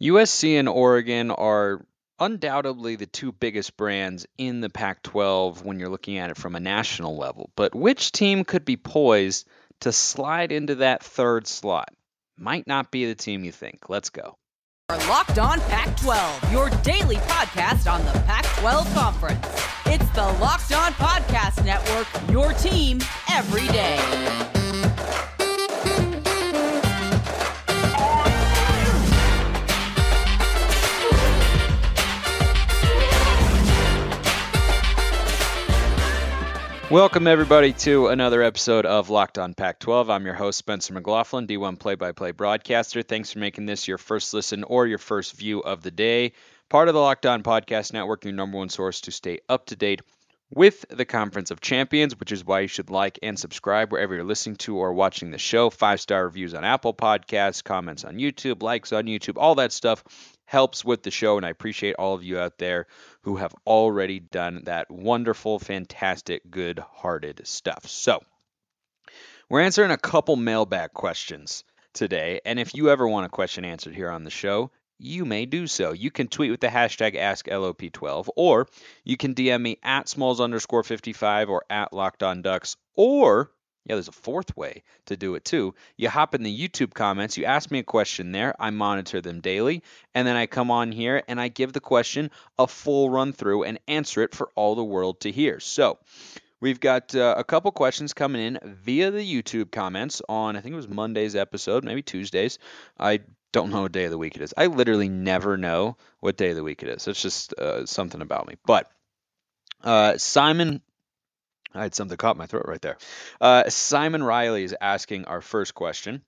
USC and Oregon are undoubtedly the two biggest brands in the Pac 12 when you're looking at it from a national level. But which team could be poised to slide into that third slot? Might not be the team you think. Let's go. Locked On Pac 12, your daily podcast on the Pac 12 Conference. It's the Locked On Podcast Network, your team every day. Welcome, everybody, to another episode of Locked On Pac 12. I'm your host, Spencer McLaughlin, D1 play by play broadcaster. Thanks for making this your first listen or your first view of the day. Part of the Locked On Podcast Network, your number one source to stay up to date with the Conference of Champions, which is why you should like and subscribe wherever you're listening to or watching the show. Five star reviews on Apple Podcasts, comments on YouTube, likes on YouTube, all that stuff helps with the show. And I appreciate all of you out there who have already done that wonderful, fantastic, good hearted stuff. So, we're answering a couple mailbag questions today. And if you ever want a question answered here on the show, you may do so. You can tweet with the hashtag AskLOP12, or you can DM me at smalls underscore 55 or at locked on ducks, or yeah, there's a fourth way to do it too. You hop in the YouTube comments, you ask me a question there, I monitor them daily, and then I come on here and I give the question a full run through and answer it for all the world to hear. So, we've got uh, a couple questions coming in via the YouTube comments on, I think it was Monday's episode, maybe Tuesdays. I don't know what day of the week it is. I literally never know what day of the week it is. It's just uh, something about me. But uh, Simon I had something caught my throat right there. Uh, Simon Riley is asking our first question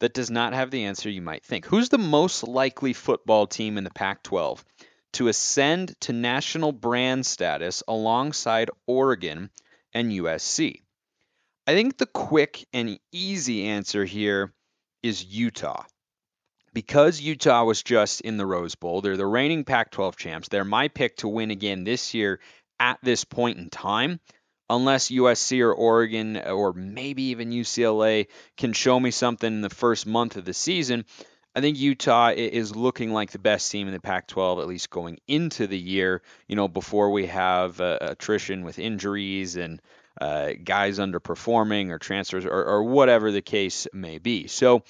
that does not have the answer you might think. Who's the most likely football team in the Pac 12 to ascend to national brand status alongside Oregon and USC? I think the quick and easy answer here is Utah. Because Utah was just in the Rose Bowl, they're the reigning Pac 12 champs. They're my pick to win again this year at this point in time unless USC or Oregon or maybe even UCLA can show me something in the first month of the season, I think Utah is looking like the best team in the Pac 12, at least going into the year, you know, before we have uh, attrition with injuries and uh, guys underperforming or transfers or, or whatever the case may be. So,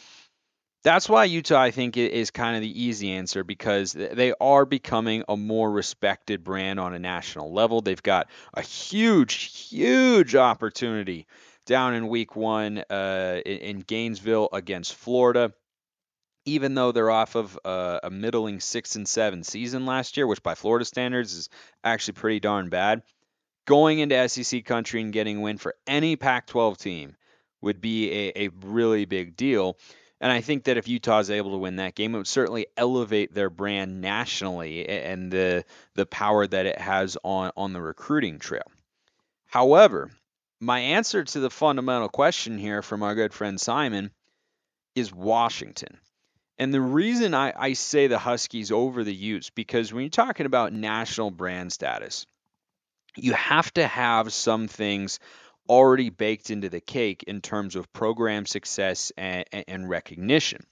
that's why Utah, I think, is kind of the easy answer because they are becoming a more respected brand on a national level. They've got a huge, huge opportunity down in week one uh, in Gainesville against Florida. Even though they're off of uh, a middling six and seven season last year, which by Florida standards is actually pretty darn bad, going into SEC country and getting a win for any Pac 12 team would be a, a really big deal. And I think that if Utah is able to win that game, it would certainly elevate their brand nationally and the the power that it has on on the recruiting trail. However, my answer to the fundamental question here from our good friend Simon is Washington. And the reason I, I say the Huskies over the Utes, because when you're talking about national brand status, you have to have some things already baked into the cake in terms of program success and, and recognition.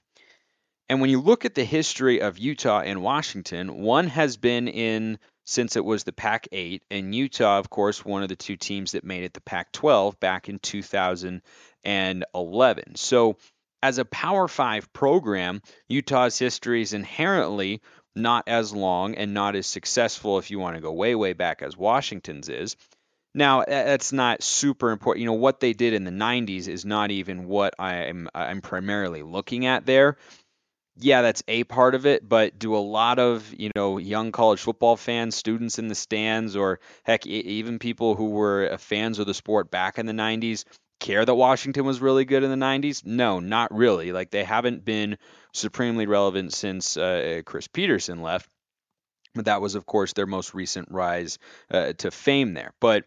And when you look at the history of Utah and Washington, one has been in since it was the Pac 8, and Utah, of course, one of the two teams that made it the Pac 12 back in 2011. So, as a Power 5 program, Utah's history is inherently not as long and not as successful if you want to go way, way back as Washington's is. Now, that's not super important. You know, what they did in the 90s is not even what I'm I'm primarily looking at there. Yeah, that's a part of it, but do a lot of, you know, young college football fans, students in the stands or heck even people who were uh, fans of the sport back in the 90s care that Washington was really good in the 90s? No, not really. Like they haven't been supremely relevant since uh, Chris Petersen left. But that was, of course, their most recent rise uh, to fame there. But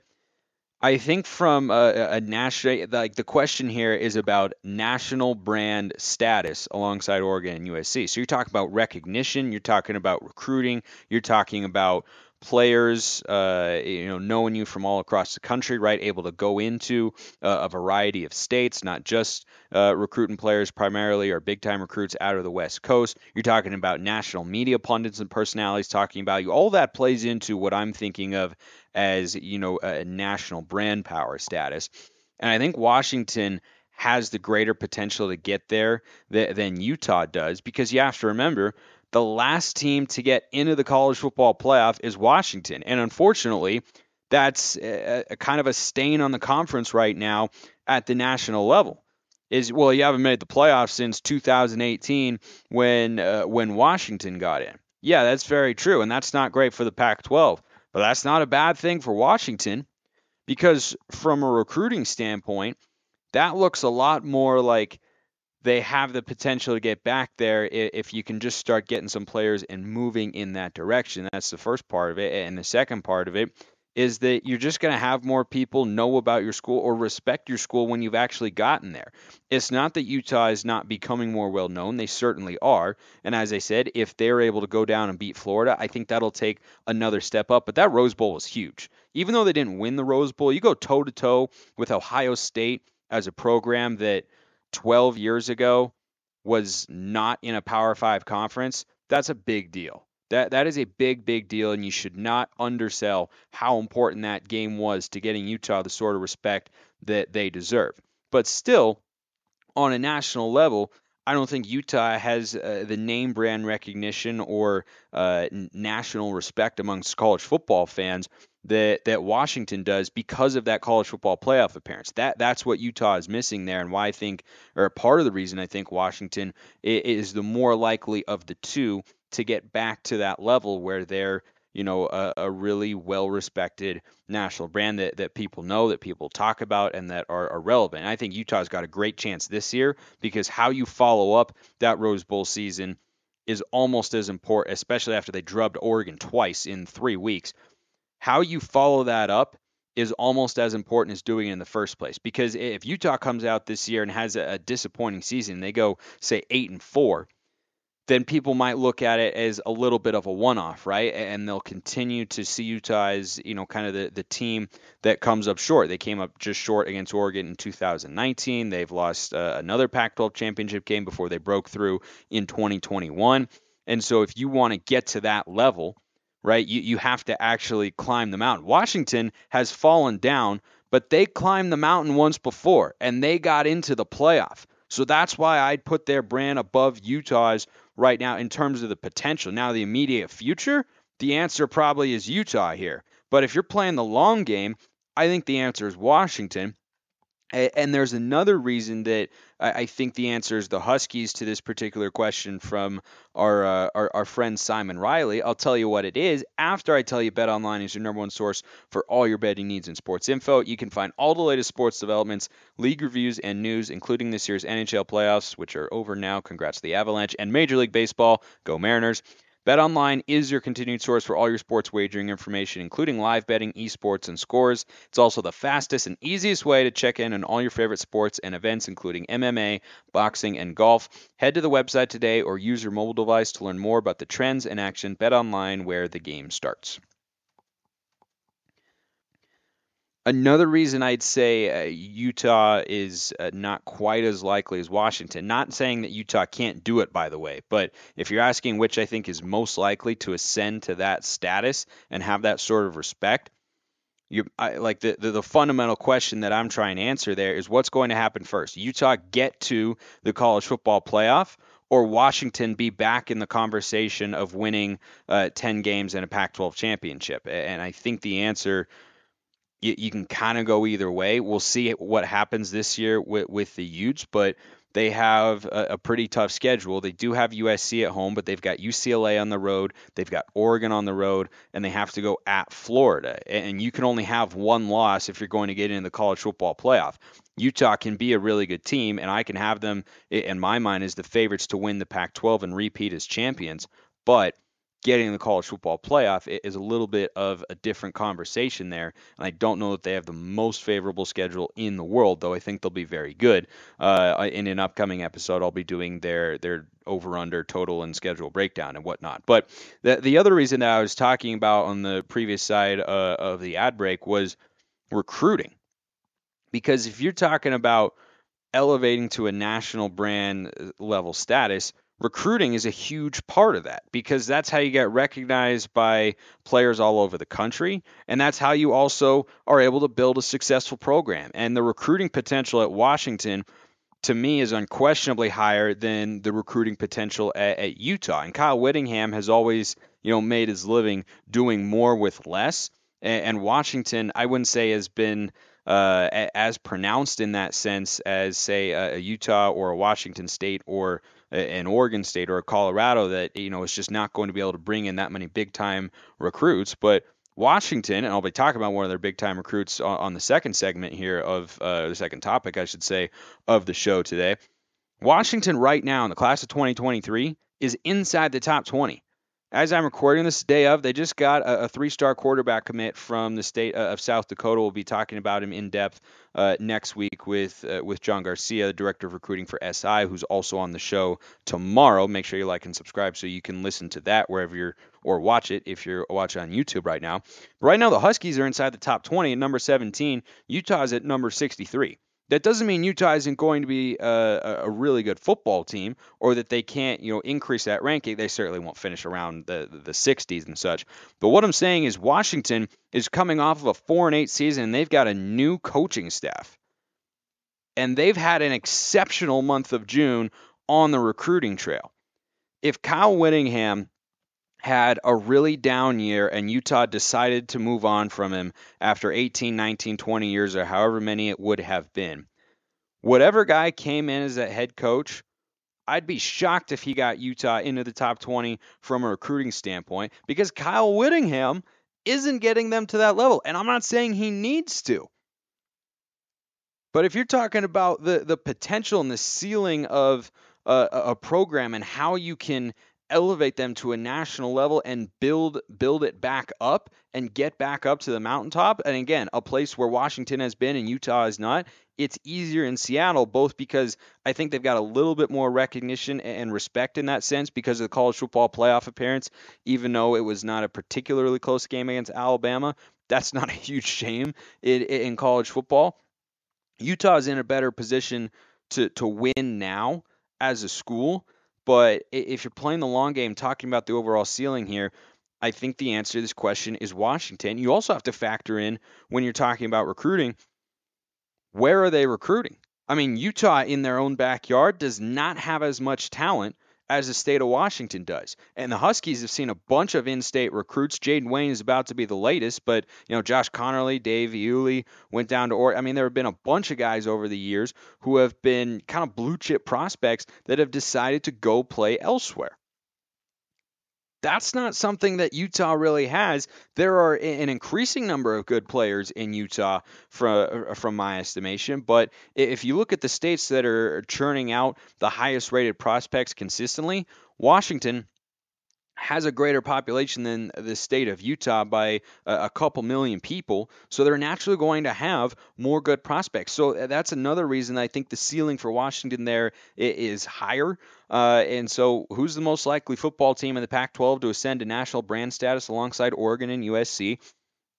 I think from a, a national, like the question here is about national brand status alongside Oregon and USC. So you're talking about recognition, you're talking about recruiting, you're talking about players, uh, you know, knowing you from all across the country, right? Able to go into uh, a variety of states, not just uh, recruiting players primarily or big time recruits out of the West Coast. You're talking about national media pundits and personalities talking about you. All that plays into what I'm thinking of as, you know, a national brand power status. And I think Washington has the greater potential to get there than Utah does because you have to remember the last team to get into the college football playoff is Washington. And unfortunately, that's a, a kind of a stain on the conference right now at the national level. Is well, you haven't made the playoffs since 2018 when uh, when Washington got in. Yeah, that's very true, and that's not great for the Pac-12. But that's not a bad thing for Washington because from a recruiting standpoint, that looks a lot more like they have the potential to get back there if you can just start getting some players and moving in that direction. That's the first part of it. And the second part of it is that you're just going to have more people know about your school or respect your school when you've actually gotten there. It's not that Utah is not becoming more well known, they certainly are. And as I said, if they're able to go down and beat Florida, I think that'll take another step up. But that Rose Bowl was huge. Even though they didn't win the Rose Bowl, you go toe to toe with Ohio State as a program that 12 years ago was not in a Power 5 conference, that's a big deal. That that is a big big deal and you should not undersell how important that game was to getting Utah the sort of respect that they deserve. But still on a national level, I don't think Utah has uh, the name brand recognition or uh, national respect amongst college football fans that that Washington does because of that college football playoff appearance. That that's what Utah is missing there, and why I think, or part of the reason I think Washington is the more likely of the two to get back to that level where they're you know a, a really well respected national brand that, that people know that people talk about and that are, are relevant and i think utah's got a great chance this year because how you follow up that rose bowl season is almost as important especially after they drubbed oregon twice in three weeks how you follow that up is almost as important as doing it in the first place. Because if Utah comes out this year and has a, disappointing season, they go say eight and four, then people might look at it as a little bit of a one-off, right? And they'll continue to see Utah as you know kind of the the team that comes up short. They came up just short against Oregon in 2019. They've lost uh, another Pac-12 championship game before they broke through in 2021. And so if you want to get to that level right? You, you have to actually climb the mountain. Washington has fallen down, but they climbed the mountain once before and they got into the playoff. So that's why I'd put their brand above Utah's right now in terms of the potential. Now, the immediate future, the answer probably is Utah here. But if you're playing the long game, I think the answer is Washington. And there's another reason that I think the answer is the Huskies to this particular question from our, uh, our, our friend Simon Riley. I'll tell you what it is after I tell you BetOnline is your number one source for all your betting needs and sports info. You can find all the latest sports developments, league reviews, and news, including this year's NHL playoffs, which are over now. Congrats to the Avalanche and Major League Baseball. Go Mariners. BetOnline is your continued source for all your sports wagering information, including live betting, esports, and scores. It's also the fastest and easiest way to check in on all your favorite sports and events, including MMA, boxing, and golf. Head to the website today or use your mobile device to learn more about the trends in action. BetOnline, where the game starts. Another reason I'd say uh, Utah is uh, not quite as likely as Washington. Not saying that Utah can't do it, by the way, but if you're asking which I think is most likely to ascend to that status and have that sort of respect, you like the, the the fundamental question that I'm trying to answer there is what's going to happen first? Utah get to the college football playoff, or Washington be back in the conversation of winning uh, 10 games and a Pac-12 championship? And I think the answer you, you can kind of go either way. We'll see what happens this year with, with the Utes, but they have a, a, pretty tough schedule. They do have USC at home, but they've got UCLA on the road, they've got Oregon on the road, and they have to go at Florida. And you can only have one loss if you're going to get into the college football playoff. Utah can be a really good team, and I can have them, in my mind, as the favorites to win the Pac 12 and repeat as champions. But getting the college football playoff is a little bit of a different conversation there. And I don't know that they have the most favorable schedule in the world, though I think they'll be very good. Uh, in an upcoming episode, I'll be doing their their over under total and schedule breakdown and whatnot. But the the other reason that I was talking about on the previous side uh, of the ad break was recruiting, because if you're talking about elevating to a national brand uh, level status recruiting is a huge part of that because that's how you get recognized by players all over the country. And that's how you also are able to build a successful program. And the recruiting potential at Washington, to me, is unquestionably higher than the recruiting potential at, at Utah. And Kyle Whittingham has always, you know, made his living doing more with less. And, and Washington, I wouldn't say has been uh, as pronounced in that sense as, say, a, a Utah or a Washington State or an Oregon State or a Colorado that you know is just not going to be able to bring in that many big time recruits. But Washington, and I'll be talking about one of their big time recruits on, on, the second segment here of uh, the second topic, I should say, of the show today. Washington, right now in the class of 2023, is inside the top 20 as I'm recording this day of, they just got a, a three-star quarterback commit from the state uh, of South Dakota. We'll be talking about him in depth uh, next week with uh, with John Garcia, the director of recruiting for SI, who's also on the show tomorrow. Make sure you like and subscribe so you can listen to that wherever you're or watch it if you're watching on YouTube right now. But right now, the Huskies are inside the top 20 at number 17. Utah's at number 63. That doesn't mean Utah isn't going to be a, a, really good football team, or that they can't, you know, increase that ranking. They certainly won't finish around the the 60s and such. But what I'm saying is Washington is coming off of a four and eight season, and they've got a new coaching staff, and they've had an exceptional month of June on the recruiting trail. If Kyle Whittingham had a really down year and Utah decided to move on from him after 18, 19, 20 years or however many it would have been. Whatever guy came in as a head coach, I'd be shocked if he got Utah into the top 20 from a recruiting standpoint because Kyle Whittingham isn't getting them to that level. And I'm not saying he needs to. But if you're talking about the, the potential and the ceiling of a, a program and how you can elevate them to a national level and build build it back up and get back up to the mountaintop. And again, a place where Washington has been and Utah is not. It's easier in Seattle, both because I think they've got a little bit more recognition and respect in that sense because of the college football playoff appearance, even though it was not a particularly close game against Alabama. That's not a huge shame in, in college football. Utah is in a better position to, to win now as a school but if you're playing the long game, talking about the overall ceiling here, I think the answer to this question is Washington. You also have to factor in when you're talking about recruiting, where are they recruiting? I mean, Utah in their own backyard does not have as much talent as the state of Washington does. And the Huskies have seen a bunch of in-state recruits. Jayden Wayne is about to be the latest, but you know Josh Conerly, Dave Iuli went down to Oregon. I mean, there have been a bunch of guys over the years who have been kind of blue chip prospects that have decided to go play elsewhere. That's not something that Utah really has. There are an increasing number of good players in Utah, from uh, from my estimation. But if you look at the states that are churning out the highest rated prospects consistently, Washington has a greater population than the state of Utah by a, couple million people. So they're naturally going to have more good prospects. So uh, that's another reason I think the ceiling for Washington there is higher. Uh, and so who's the most likely football team in the Pac 12 to ascend to national brand status alongside Oregon and USC?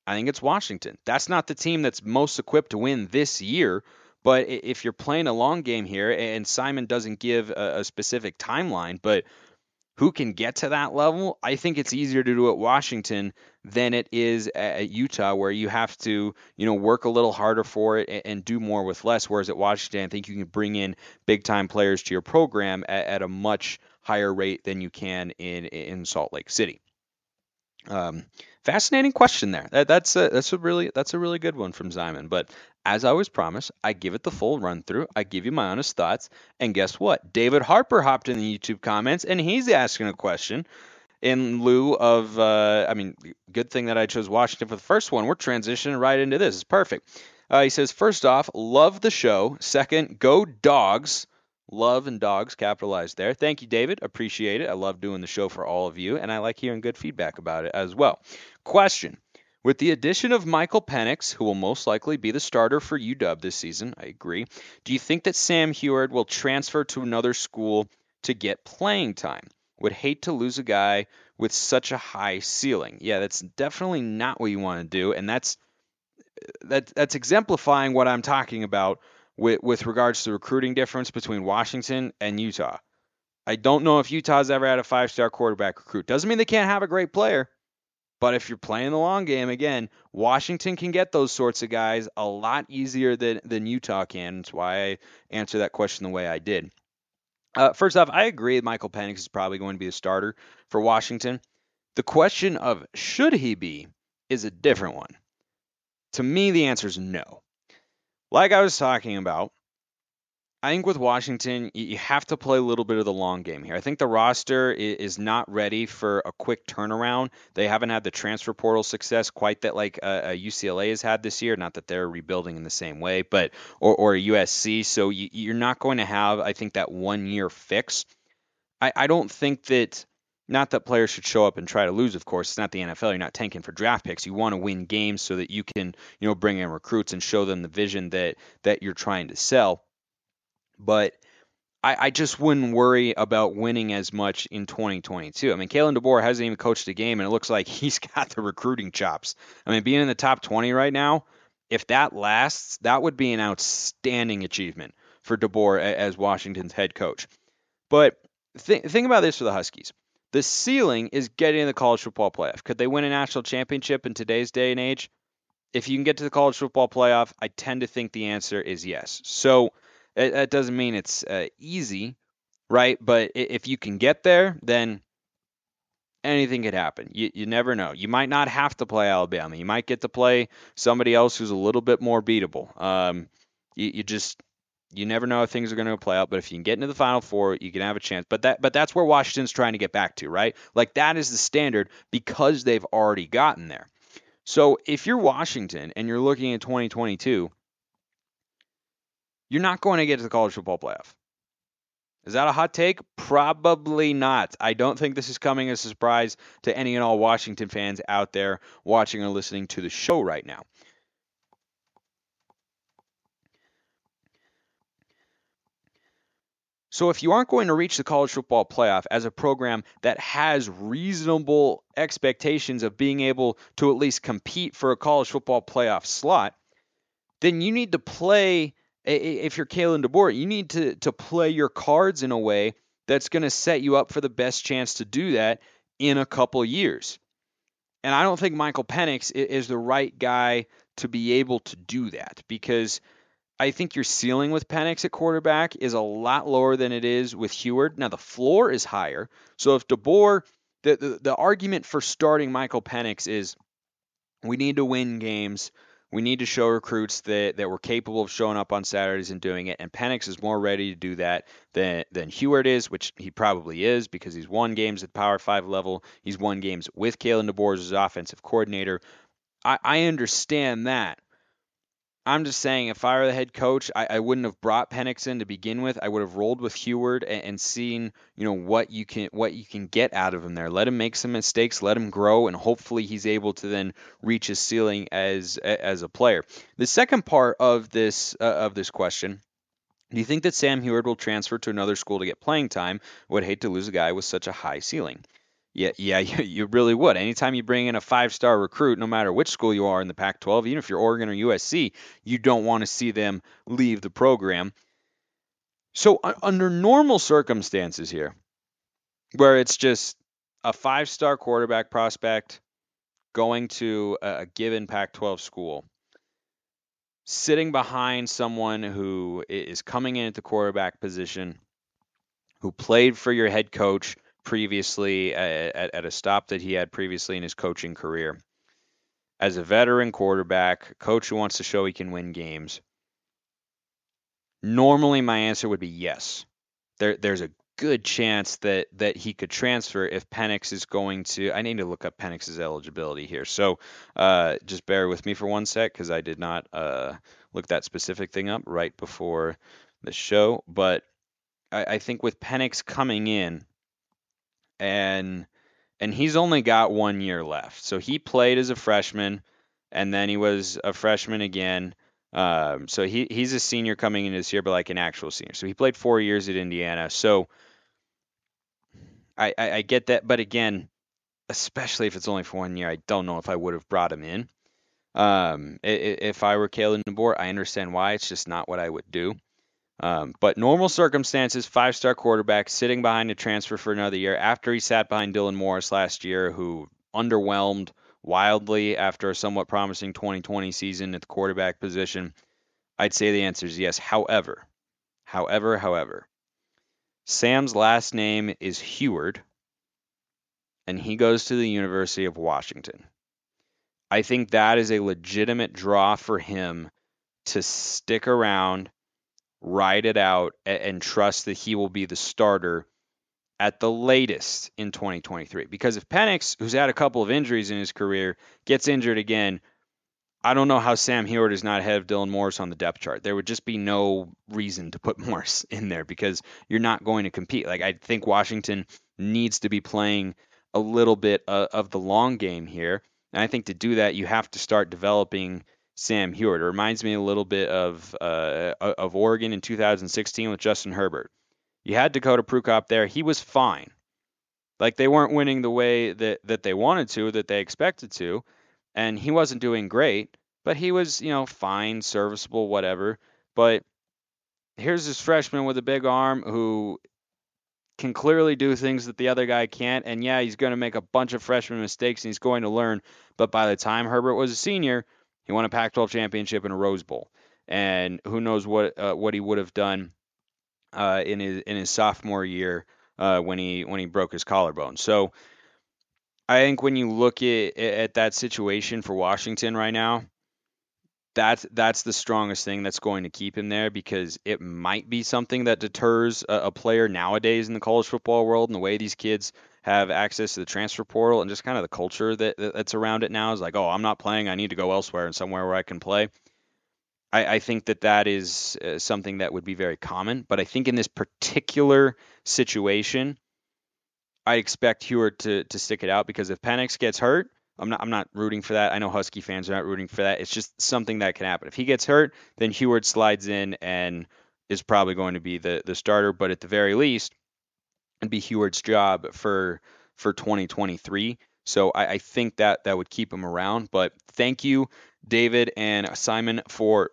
I think it's Washington. That's not the team that's most equipped to win this year. But if you're playing a long game here, and Simon doesn't give a, a specific timeline, but who can get to that level, I think it's easier to do at Washington than it is at Utah, where you have to, you know, work a little harder for it and, do more with less. Whereas at Washington, I think you can bring in big time players to your program at, at a much higher rate than you can in in Salt Lake City. Um, fascinating question there. That, that's a, that's a really that's a really good one from Simon. But as I always promise, I give it the full run through. I give you my honest thoughts. And guess what? David Harper hopped in the YouTube comments and he's asking a question in lieu of, uh, I mean, good thing that I chose Washington for the first one. We're transitioning right into this. It's perfect. Uh, he says, first off, love the show. Second, go dogs. Love and dogs capitalized there. Thank you, David. Appreciate it. I love doing the show for all of you, and I like hearing good feedback about it as well. Question With the addition of Michael Penix, who will most likely be the starter for UW this season, I agree. Do you think that Sam Huard will transfer to another school to get playing time? Would hate to lose a guy with such a high ceiling. Yeah, that's definitely not what you want to do, and that's that that's exemplifying what I'm talking about with with regards to the recruiting difference between Washington and Utah. I don't know if Utah's ever had a five-star quarterback recruit. Doesn't mean they can't have a great player. But if you're playing the long game, again, Washington can get those sorts of guys a lot easier than, than Utah can. That's why I answer that question the way I did. Uh, first off, I agree Michael Penix is probably going to be a starter for Washington. The question of should he be is a different one. To me, the answer is no. Like I was talking about, I think with Washington, you have to play a little bit of the long game here. I think the roster is not ready for a quick turnaround. They haven't had the transfer portal success quite that like uh, uh, UCLA has had this year. Not that they're rebuilding in the same way, but or, or USC. So you, are not going to have, I think, that one year fix. I, I don't think that. Not that players should show up and try to lose, of course. It's not the NFL. You're not tanking for draft picks. You want to win games so that you can, you know, bring in recruits and show them the vision that that you're trying to sell but I, I, just wouldn't worry about winning as much in 2022. I mean, Kalen DeBoer hasn't even coached a game, and it looks like he's got the recruiting chops. I mean, being in the top 20 right now, if that lasts, that would be an outstanding achievement for DeBoer as Washington's head coach. But th- think about this for the Huskies. The ceiling is getting in the college football playoff. Could they win a national championship in today's day and age? If you can get to the college football playoff, I tend to think the answer is yes. So it, that doesn't mean it's uh, easy, right? But if you can get there, then anything could happen. You, you never know. You might not have to play Alabama. You might get to play somebody else who's a little bit more beatable. Um, you, you just you never know how things are going to play out. But if you can get into the Final Four, you can have a chance. But that but that's where Washington's trying to get back to, right? Like that is the standard because they've already gotten there. So if you're Washington and you're looking at 2022 you're not going to get to the college football playoff. Is that a hot take? Probably not. I don't think this is coming as a surprise to any and all Washington fans out there watching or listening to the show right now. So, if you aren't going to reach the college football playoff as a program that has reasonable expectations of being able to at least compete for a college football playoff slot, then you need to play if you're Kalen DeBoer, you need to to play your cards in a way that's going to set you up for the best chance to do that in a couple years. And I don't think Michael Penix is the right guy to be able to do that because I think your ceiling with Penix at quarterback is a lot lower than it is with Huard. Now the floor is higher. So if DeBoer, the, the, the argument for starting Michael Penix is we need to win games we need to show recruits that, that we're capable of showing up on Saturdays and doing it. And Penix is more ready to do that than, than Huard is, which he probably is because he's won games at the Power 5 level. He's won games with Kalen DeBoer as offensive coordinator. I, I understand that. I'm just saying, if I were the head coach, I, I wouldn't have brought Penix in to begin with. I would have rolled with Huard and, and seen, you know, what you can what you can get out of him there. Let him make some mistakes, let him grow, and hopefully he's able to then reach his ceiling as as a player. The second part of this uh, of this question. Do you think that Sam Huard will transfer to another school to get playing time? would hate to lose a guy with such a high ceiling. Yeah, yeah, you really would. Anytime you bring in a five-star recruit, no matter which school you are in the Pac-12, even if you're Oregon or USC, you don't want to see them leave the program. So under normal circumstances here, where it's just a five-star quarterback prospect going to a given Pac-12 school, sitting behind someone who is coming in at the quarterback position, who played for your head coach previously at, at a stop that he had previously in his coaching career. As a veteran quarterback, coach who wants to show he can win games. Normally, my answer would be yes. There, there's a good chance that that he could transfer if Penix is going to. I need to look up Penix's eligibility here, so uh, just bear with me for one sec because I did not uh, look that specific thing up right before the show. But I, I think with Penix coming in and and he's only got one year left. So he played as a freshman and then he was a freshman again. Um, so he he's a senior coming in this year, but like an actual senior. So he played four years at Indiana. So I, I, I get that, but again, especially if it's only for one year, I don't know if I would have brought him in. Um, if I were Kalen DeBoer, I understand why. It's just not what I would do. Um, but normal circumstances, five star quarterback sitting behind a transfer for another year after he sat behind Dylan Morris last year, who underwhelmed wildly after a somewhat promising 2020 season at the quarterback position. I'd say the answer is yes. However, however, however, Sam's last name is Huard, and he goes to the University of Washington. I think that is a legitimate draw for him to stick around, ride it out, and trust that he will be the starter at the latest in 2023. Because if Penix, who's had a couple of injuries in his career, gets injured again, I don't know how Sam Huard is not ahead of Dylan Morris on the depth chart. There would just be no reason to put Morris in there because you're not going to compete. Like I think Washington needs to be playing a little bit of, of the long game here, and I think to do that you have to start developing Sam Huard. It reminds me a little bit of uh, of Oregon in 2016 with Justin Herbert. You had Dakota Prukop there; he was fine. Like they weren't winning the way that that they wanted to, that they expected to and he wasn't doing great, but he was, you know, fine, serviceable, whatever. But here's this freshman with a big arm who can clearly do things that the other guy can't. And yeah, he's going to make a bunch of freshman mistakes and he's going to learn. But by the time Herbert was a senior, he won a Pac-12 championship and a Rose Bowl. And who knows what uh, what he would have done uh, in his in his sophomore year uh, when he when he broke his collarbone. So I think when you look at at that situation for Washington right now, that's that's the strongest thing that's going to keep him there because it might be something that deters a, a, player nowadays in the college football world and the way these kids have access to the transfer portal and just kind of the culture that, that's around it now is like, oh, I'm not playing, I need to go elsewhere and somewhere where I can play. I, I think that that is uh, something that would be very common, but I think in this particular situation, I expect Huard to to stick it out because if Penix gets hurt, I'm not I'm not rooting for that. I know Husky fans are not rooting for that. It's just something that can happen. If he gets hurt, then Huard slides in and is probably going to be the the starter. But at the very least, it'd be Huard's job for for 2023. So I, I think that that would keep him around. But thank you, David and Simon, for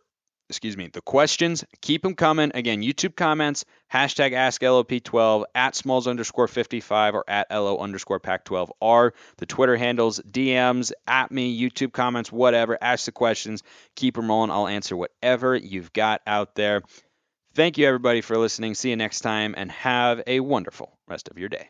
excuse me, the questions. Keep them coming. Again, YouTube comments, hashtag AskLOP12, at Smalls underscore 55, or at LO underscore Pac 12 are the Twitter handles, DMs, at me, YouTube comments, whatever. Ask the questions. Keep them rolling. I'll answer whatever you've got out there. Thank you, everybody, for listening. See you next time, and have a wonderful rest of your day.